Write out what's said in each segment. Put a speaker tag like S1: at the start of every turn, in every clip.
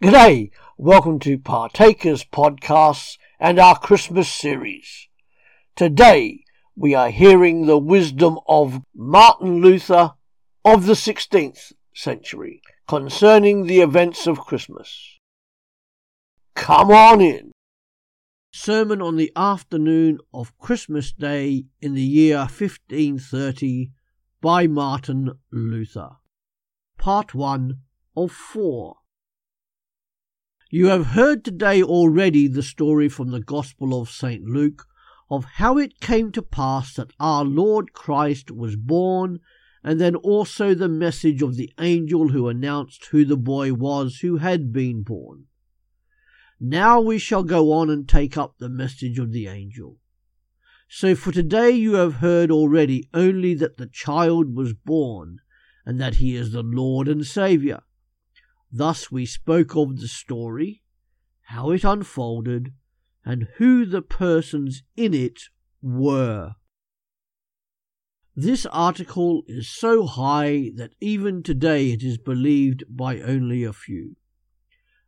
S1: G'day, welcome to Partakers Podcasts and our Christmas series. Today we are hearing the wisdom of Martin Luther of the 16th century concerning the events of Christmas. Come on in. Sermon on the afternoon of Christmas Day in the year 1530 by Martin Luther. Part 1 of 4. You have heard today already the story from the Gospel of St. Luke of how it came to pass that our Lord Christ was born, and then also the message of the angel who announced who the boy was who had been born. Now we shall go on and take up the message of the angel. So for today you have heard already only that the child was born, and that he is the Lord and Saviour. Thus we spoke of the story, how it unfolded, and who the persons in it were. This article is so high that even today it is believed by only a few.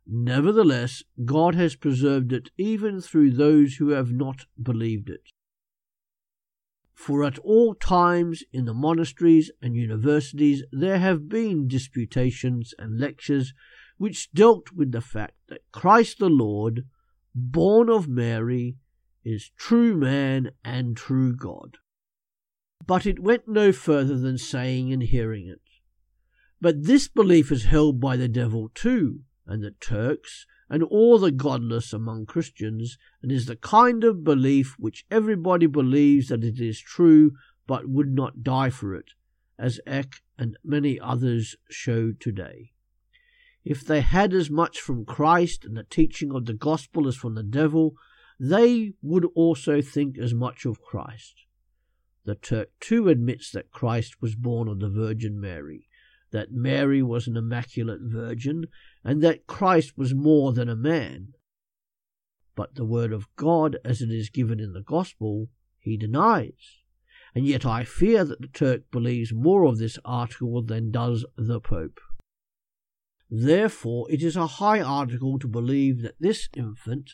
S1: Nevertheless, God has preserved it even through those who have not believed it. For at all times in the monasteries and universities there have been disputations and lectures which dealt with the fact that Christ the Lord, born of Mary, is true man and true God. But it went no further than saying and hearing it. But this belief is held by the devil too, and the Turks, and all the godless among Christians, and is the kind of belief which everybody believes that it is true but would not die for it, as Eck and many others show today. If they had as much from Christ and the teaching of the gospel as from the devil, they would also think as much of Christ. The Turk too admits that Christ was born of the Virgin Mary, that Mary was an immaculate virgin, and that Christ was more than a man. But the word of God, as it is given in the Gospel, he denies. And yet I fear that the Turk believes more of this article than does the Pope. Therefore, it is a high article to believe that this infant,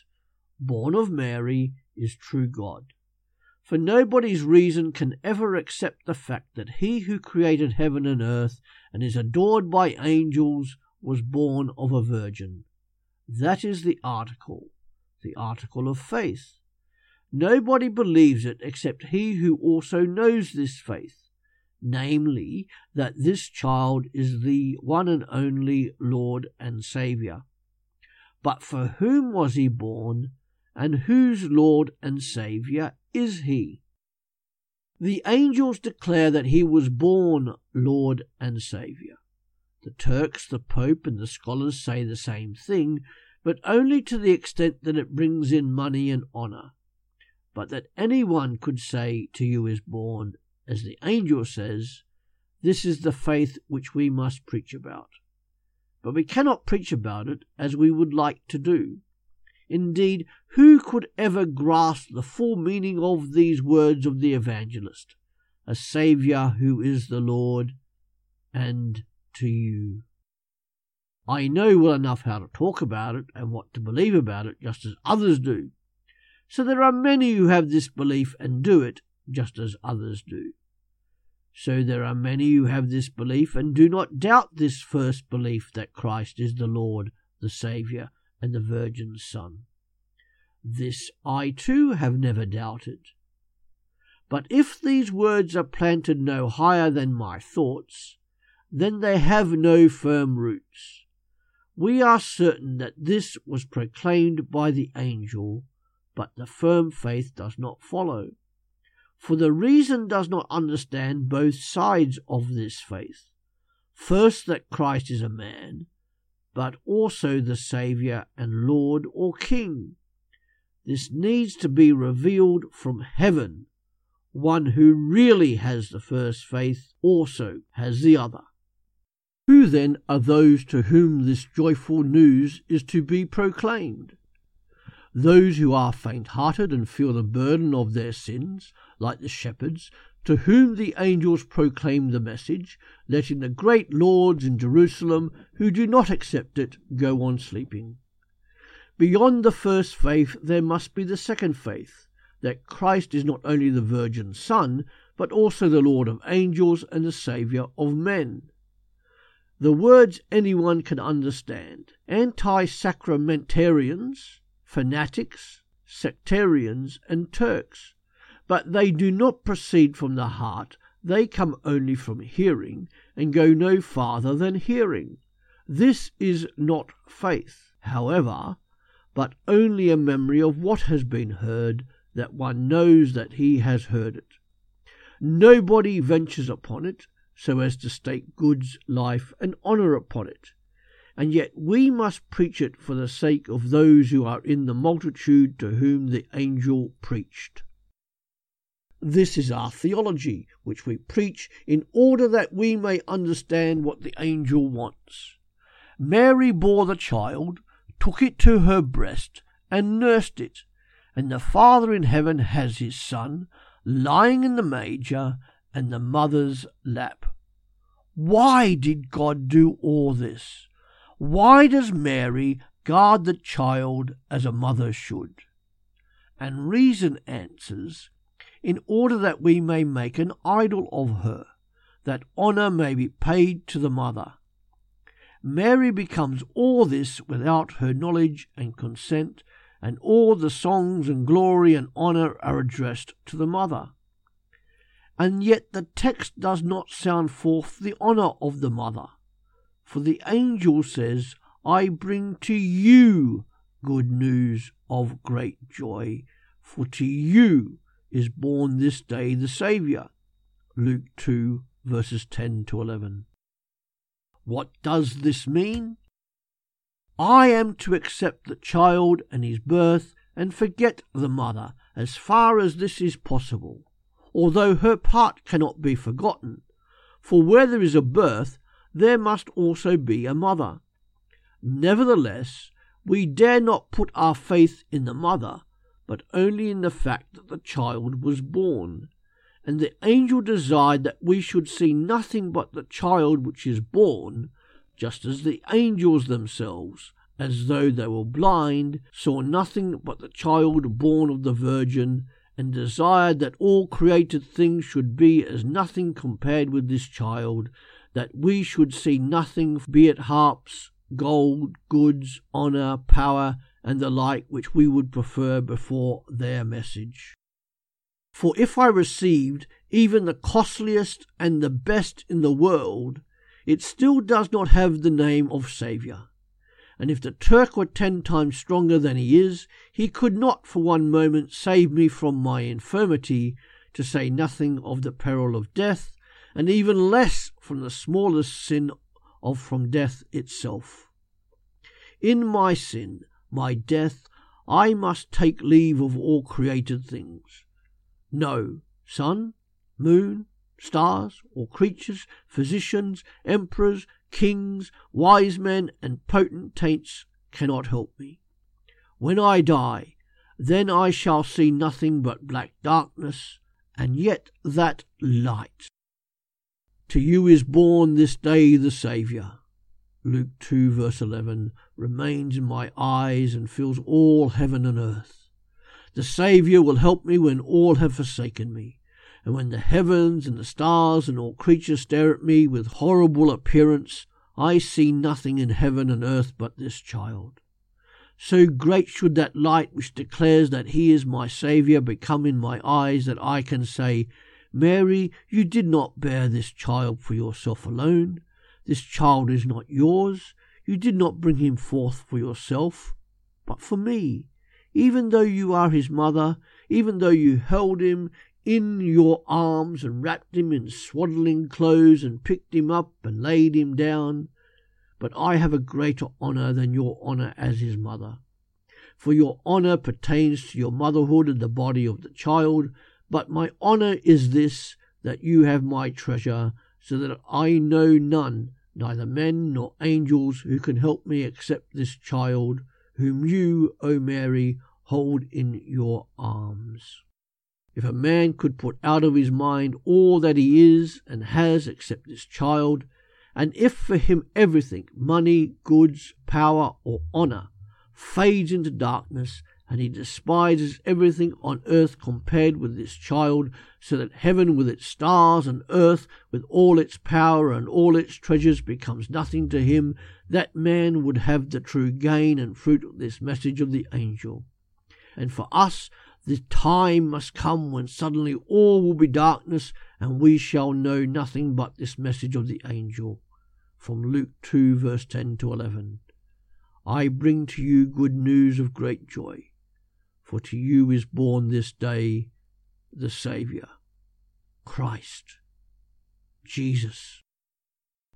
S1: born of Mary, is true God for nobody's reason can ever accept the fact that he who created heaven and earth and is adored by angels was born of a virgin. That is the article, the article of faith. Nobody believes it except he who also knows this faith, namely, that this child is the one and only Lord and Saviour. But for whom was he born, and whose Lord and Saviour is he? The angels declare that he was born Lord and Saviour. The Turks, the Pope, and the scholars say the same thing, but only to the extent that it brings in money and honour. But that any one could say to you is born, as the angel says, this is the faith which we must preach about. But we cannot preach about it as we would like to do. Indeed, who could ever grasp the full meaning of these words of the evangelist? A Saviour who is the Lord, and to you. I know well enough how to talk about it and what to believe about it, just as others do. So there are many who have this belief and do it, just as others do. So there are many who have this belief and do not doubt this first belief that Christ is the Lord, the Saviour, and the Virgin's Son. This I too have never doubted. But if these words are planted no higher than my thoughts, then they have no firm roots. We are certain that this was proclaimed by the angel, but the firm faith does not follow. For the reason does not understand both sides of this faith. First, that Christ is a man, but also the Saviour and Lord or King. This needs to be revealed from heaven. One who really has the first faith also has the other. Who then are those to whom this joyful news is to be proclaimed? Those who are faint hearted and feel the burden of their sins, like the shepherds, to whom the angels proclaim the message, letting the great lords in Jerusalem who do not accept it go on sleeping. Beyond the first faith, there must be the second faith that Christ is not only the Virgin Son, but also the Lord of angels and the Saviour of men. The words anyone can understand. Anti sacramentarians, fanatics, sectarians, and Turks but they do not proceed from the heart, they come only from hearing, and go no farther than hearing. This is not faith, however, but only a memory of what has been heard, that one knows that he has heard it. Nobody ventures upon it, so as to stake goods, life, and honour upon it. And yet we must preach it for the sake of those who are in the multitude to whom the angel preached. This is our theology, which we preach in order that we may understand what the angel wants. Mary bore the child, took it to her breast, and nursed it, and the Father in heaven has his Son lying in the manger and the mother's lap. Why did God do all this? Why does Mary guard the child as a mother should? And reason answers in order that we may make an idol of her, that honour may be paid to the mother. Mary becomes all this without her knowledge and consent, and all the songs and glory and honour are addressed to the mother. And yet the text does not sound forth the honour of the mother, for the angel says, I bring to you good news of great joy, for to you is born this day the Saviour. Luke 2, verses 10 to 11. What does this mean? I am to accept the child and his birth and forget the mother as far as this is possible, although her part cannot be forgotten, for where there is a birth, there must also be a mother. Nevertheless, we dare not put our faith in the mother, but only in the fact that the child was born. And the angel desired that we should see nothing but the child which is born, just as the angels themselves, as though they were blind, saw nothing but the child born of the Virgin, and desired that all created things should be as nothing compared with this child, that we should see nothing, be it harps, gold, goods, honour, power, and the like which we would prefer before their message. For if I received even the costliest and the best in the world, it still does not have the name of Saviour. And if the Turk were ten times stronger than he is, he could not for one moment save me from my infirmity, to say nothing of the peril of death, and even less from the smallest sin of from death itself. In my sin, my death, I must take leave of all created things. No, sun, moon, stars, or creatures, physicians, emperors, kings, wise men, and potentates cannot help me. When I die, then I shall see nothing but black darkness, and yet that light. To you is born this day the Saviour. Luke 2, verse 11, remains in my eyes and fills all heaven and earth. The Saviour will help me when all have forsaken me, and when the heavens and the stars and all creatures stare at me with horrible appearance, I see nothing in heaven and earth but this child. So great should that light which declares that he is my Saviour become in my eyes that I can say, Mary, you did not bear this child for yourself alone. This child is not yours. You did not bring him forth for yourself, but for me. Even though you are his mother, even though you held him in your arms and wrapped him in swaddling clothes and picked him up and laid him down, but I have a greater honour than your honour as his mother. For your honour pertains to your motherhood and the body of the child, but my honour is this, that you have my treasure, so that I know none neither men nor angels who can help me except this child, whom you, O Mary, hold in your arms. If a man could put out of his mind all that he is and has except this child, and if for him everything, money, goods, power, or honour, fades into darkness, and he despises everything on earth compared with this child, so that heaven with its stars and earth with all its power and all its treasures becomes nothing to him, that man would have the true gain and fruit of this message of the angel. And for us, the time must come when suddenly all will be darkness, and we shall know nothing but this message of the angel. From Luke 2, verse 10 to 11. I bring to you good news of great joy for to you is born this day the Saviour, Christ, Jesus.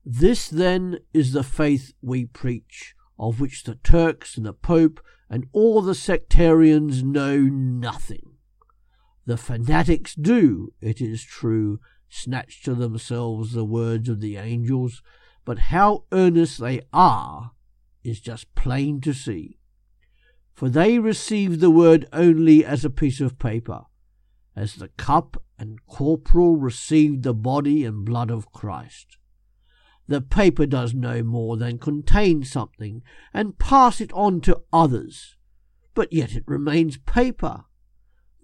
S1: This then is the faith we preach, of which the Turks and the Pope and all the sectarians know nothing. The fanatics do, it is true, snatch to themselves the words of the angels, but how earnest they are is just plain to see for they received the word only as a piece of paper, as the cup and corporal received the body and blood of Christ. The paper does no more than contain something and pass it on to others, but yet it remains paper.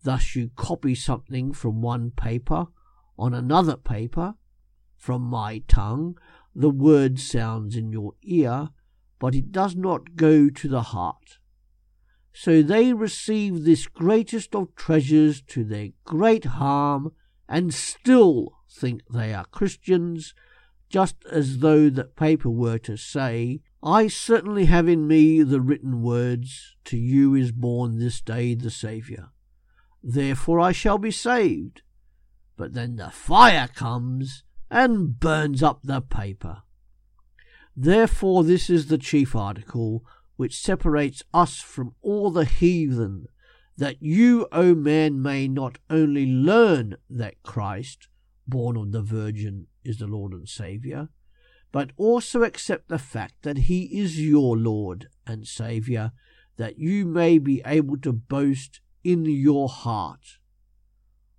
S1: Thus you copy something from one paper on another paper. From my tongue, the word sounds in your ear, but it does not go to the heart. So they receive this greatest of treasures to their great harm and still think they are Christians, just as though that paper were to say, I certainly have in me the written words, To you is born this day the Saviour. Therefore I shall be saved. But then the fire comes and burns up the paper. Therefore, this is the chief article which separates us from all the heathen, that you, O man, may not only learn that Christ, born of the Virgin, is the Lord and Saviour, but also accept the fact that he is your Lord and Saviour, that you may be able to boast in your heart.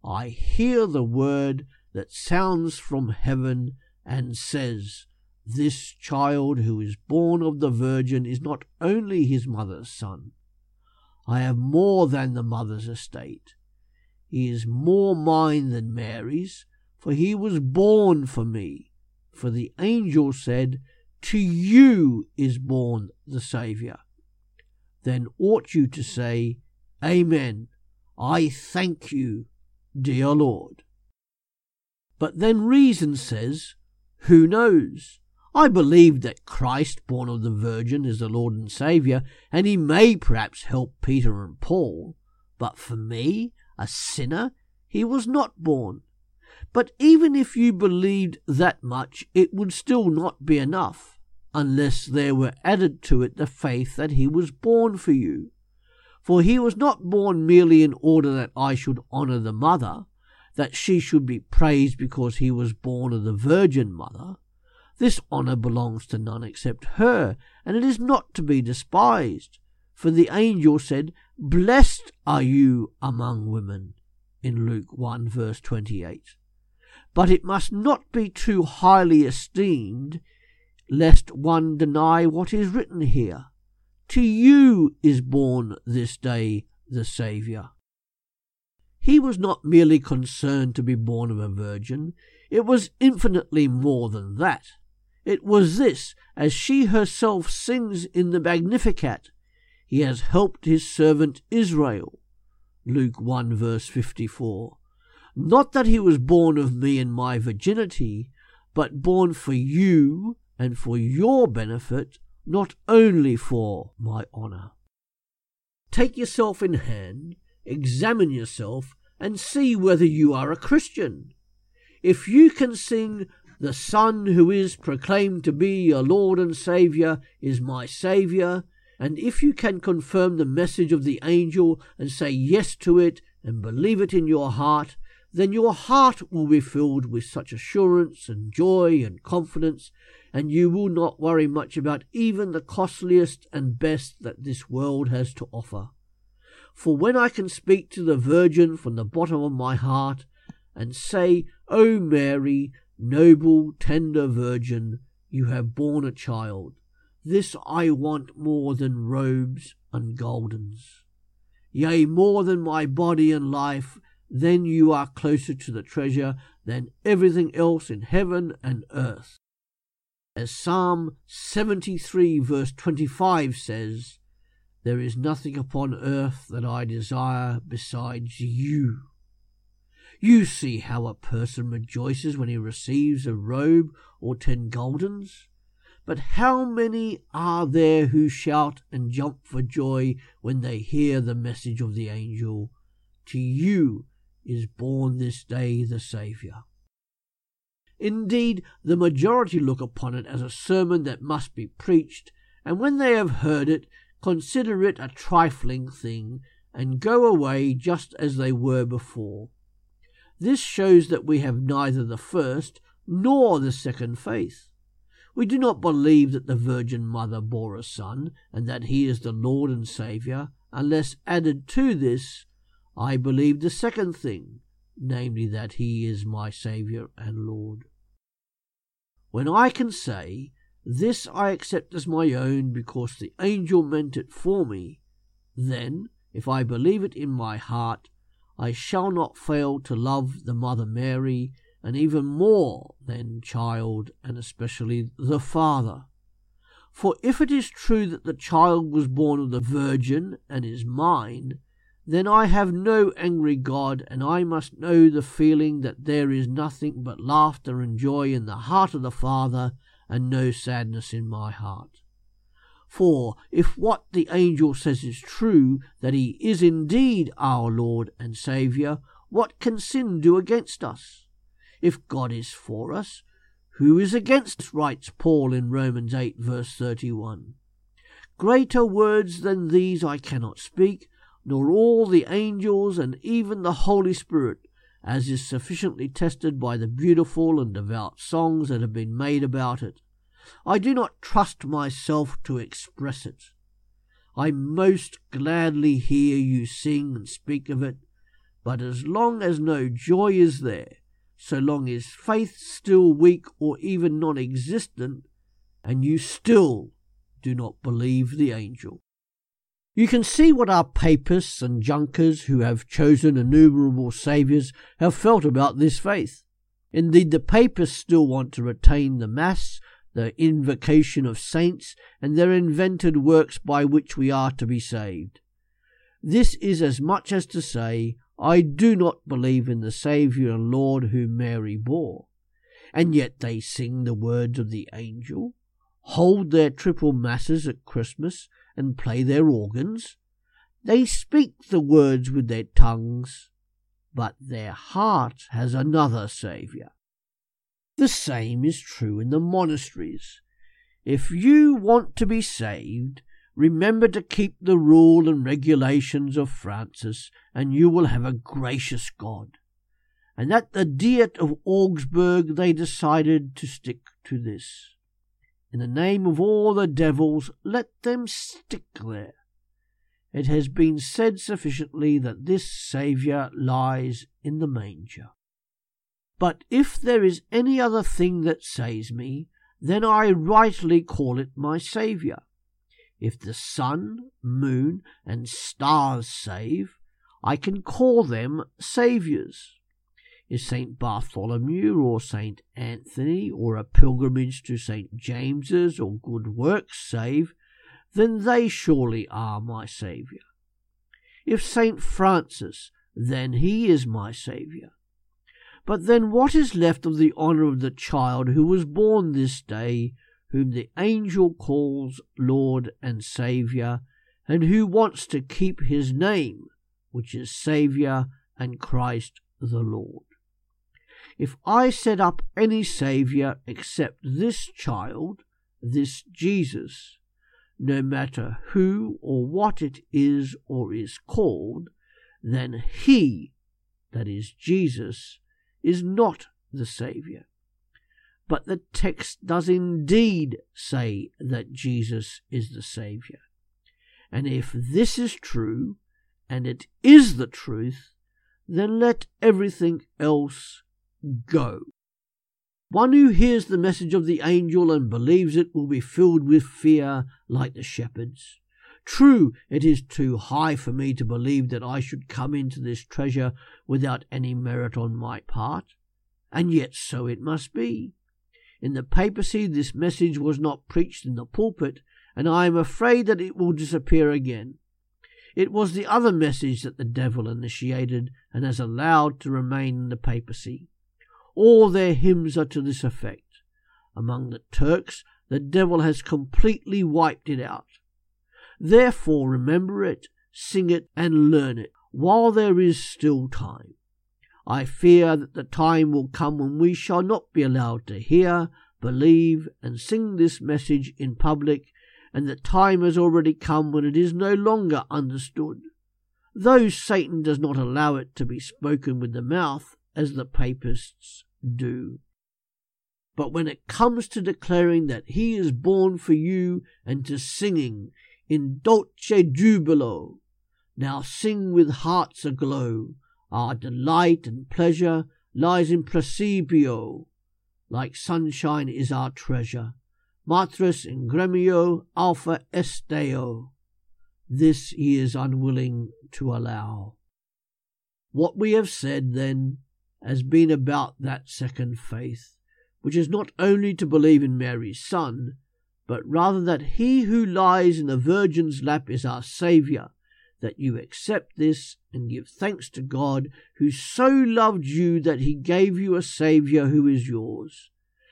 S1: I hear the word that sounds from heaven and says, this child who is born of the Virgin is not only his mother's son. I have more than the mother's estate. He is more mine than Mary's, for he was born for me. For the angel said, To you is born the Saviour. Then ought you to say, Amen. I thank you, dear Lord. But then reason says, Who knows? I believe that Christ, born of the Virgin, is the Lord and Saviour, and he may perhaps help Peter and Paul, but for me, a sinner, he was not born. But even if you believed that much, it would still not be enough, unless there were added to it the faith that he was born for you. For he was not born merely in order that I should honour the mother, that she should be praised because he was born of the Virgin Mother this honour belongs to none except her, and it is not to be despised. For the angel said, Blessed are you among women, in Luke 1 verse 28. But it must not be too highly esteemed, lest one deny what is written here. To you is born this day the Saviour. He was not merely concerned to be born of a virgin, it was infinitely more than that. It was this, as she herself sings in the Magnificat, He has helped his servant Israel. Luke 1 verse 54. Not that he was born of me in my virginity, but born for you and for your benefit, not only for my honour. Take yourself in hand, examine yourself, and see whether you are a Christian. If you can sing the Son who is proclaimed to be your Lord and Saviour is my Saviour, and if you can confirm the message of the angel and say yes to it and believe it in your heart, then your heart will be filled with such assurance and joy and confidence, and you will not worry much about even the costliest and best that this world has to offer. For when I can speak to the Virgin from the bottom of my heart, and say, O Mary, noble, tender Virgin, you have borne a child, this I want more than robes and goldens. Yea, more than my body and life, then you are closer to the treasure than everything else in heaven and earth. As Psalm 73, verse 25 says, There is nothing upon earth that I desire besides you. You see how a person rejoices when he receives a robe or ten goldens. But how many are there who shout and jump for joy when they hear the message of the angel? To you is born this day the Saviour. Indeed, the majority look upon it as a sermon that must be preached, and when they have heard it, consider it a trifling thing, and go away just as they were before. This shows that we have neither the first nor the second faith. We do not believe that the Virgin Mother bore a son, and that he is the Lord and Saviour, unless added to this, I believe the second thing, namely that he is my Saviour and Lord. When I can say, This I accept as my own because the angel meant it for me, then, if I believe it in my heart, I shall not fail to love the Mother Mary, and even more than child, and especially the Father. For if it is true that the child was born of the Virgin and is mine, then I have no angry God, and I must know the feeling that there is nothing but laughter and joy in the heart of the Father, and no sadness in my heart. For if what the angel says is true, that he is indeed our Lord and Saviour, what can sin do against us? If God is for us, who is against us? writes Paul in Romans 8, verse 31. Greater words than these I cannot speak, nor all the angels and even the Holy Spirit, as is sufficiently tested by the beautiful and devout songs that have been made about it. I do not trust myself to express it. I most gladly hear you sing and speak of it, but as long as no joy is there, so long is faith still weak or even non existent, and you still do not believe the angel. You can see what our papists and junkers who have chosen innumerable saviours have felt about this faith. Indeed, the papists still want to retain the Mass, the invocation of saints, and their invented works by which we are to be saved. This is as much as to say, I do not believe in the Saviour and Lord whom Mary bore. And yet they sing the words of the angel, hold their triple masses at Christmas, and play their organs. They speak the words with their tongues, but their heart has another Saviour. The same is true in the monasteries. If you want to be saved, remember to keep the rule and regulations of Francis, and you will have a gracious God. And at the Diet of Augsburg they decided to stick to this. In the name of all the devils, let them stick there. It has been said sufficiently that this Saviour lies in the manger. But if there is any other thing that saves me, then I rightly call it my Saviour. If the sun, moon, and stars save, I can call them saviours. If St. Bartholomew or St. Anthony or a pilgrimage to St. James's or good works save, then they surely are my Saviour. If St. Francis, then he is my Saviour. But then what is left of the honour of the child who was born this day, whom the angel calls Lord and Saviour, and who wants to keep his name, which is Saviour and Christ the Lord? If I set up any Saviour except this child, this Jesus, no matter who or what it is or is called, then he, that is Jesus, is not the Saviour. But the text does indeed say that Jesus is the Saviour. And if this is true, and it is the truth, then let everything else go. One who hears the message of the angel and believes it will be filled with fear like the shepherds. True, it is too high for me to believe that I should come into this treasure without any merit on my part, and yet so it must be. In the papacy, this message was not preached in the pulpit, and I am afraid that it will disappear again. It was the other message that the devil initiated and has allowed to remain in the papacy. All their hymns are to this effect. Among the Turks, the devil has completely wiped it out. Therefore, remember it, sing it, and learn it, while there is still time. I fear that the time will come when we shall not be allowed to hear, believe, and sing this message in public, and that time has already come when it is no longer understood. Though Satan does not allow it to be spoken with the mouth, as the papists do. But when it comes to declaring that he is born for you and to singing in dulci jubilo, now sing with hearts aglow, our delight and pleasure lies in principio, like sunshine is our treasure. Matris in gremio alpha es et O. This he is unwilling to allow. What we have said, then, has been about that second faith, which is not only to believe in Mary's Son, but rather that he who lies in the Virgin's lap is our Saviour, that you accept this and give thanks to God, who so loved you that he gave you a Saviour who is yours.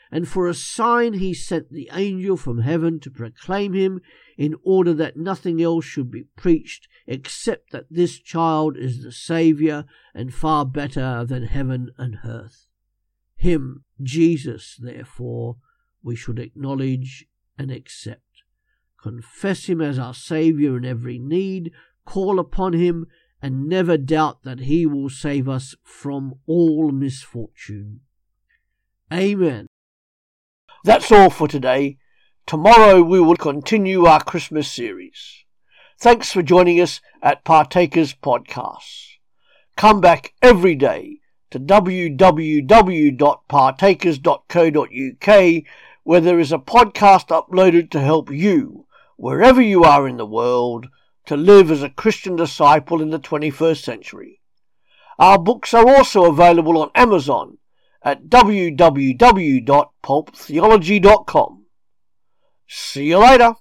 S1: And for a sign he sent the angel from heaven to proclaim him, in order that nothing else should be preached except that this child is the Saviour and far better than heaven and earth. Him, Jesus, therefore, we should acknowledge and accept. Confess him as our Saviour in every need, call upon him, and never doubt that he will save us from all misfortune. Amen. That's all for today. Tomorrow we will continue our Christmas series. Thanks for joining us at Partakers Podcasts. Come back every day to www.partakers.co.uk where there is a podcast uploaded to help you, wherever you are in the world, to live as a Christian disciple in the 21st century. Our books are also available on Amazon at www.pulptheology.com. See you later.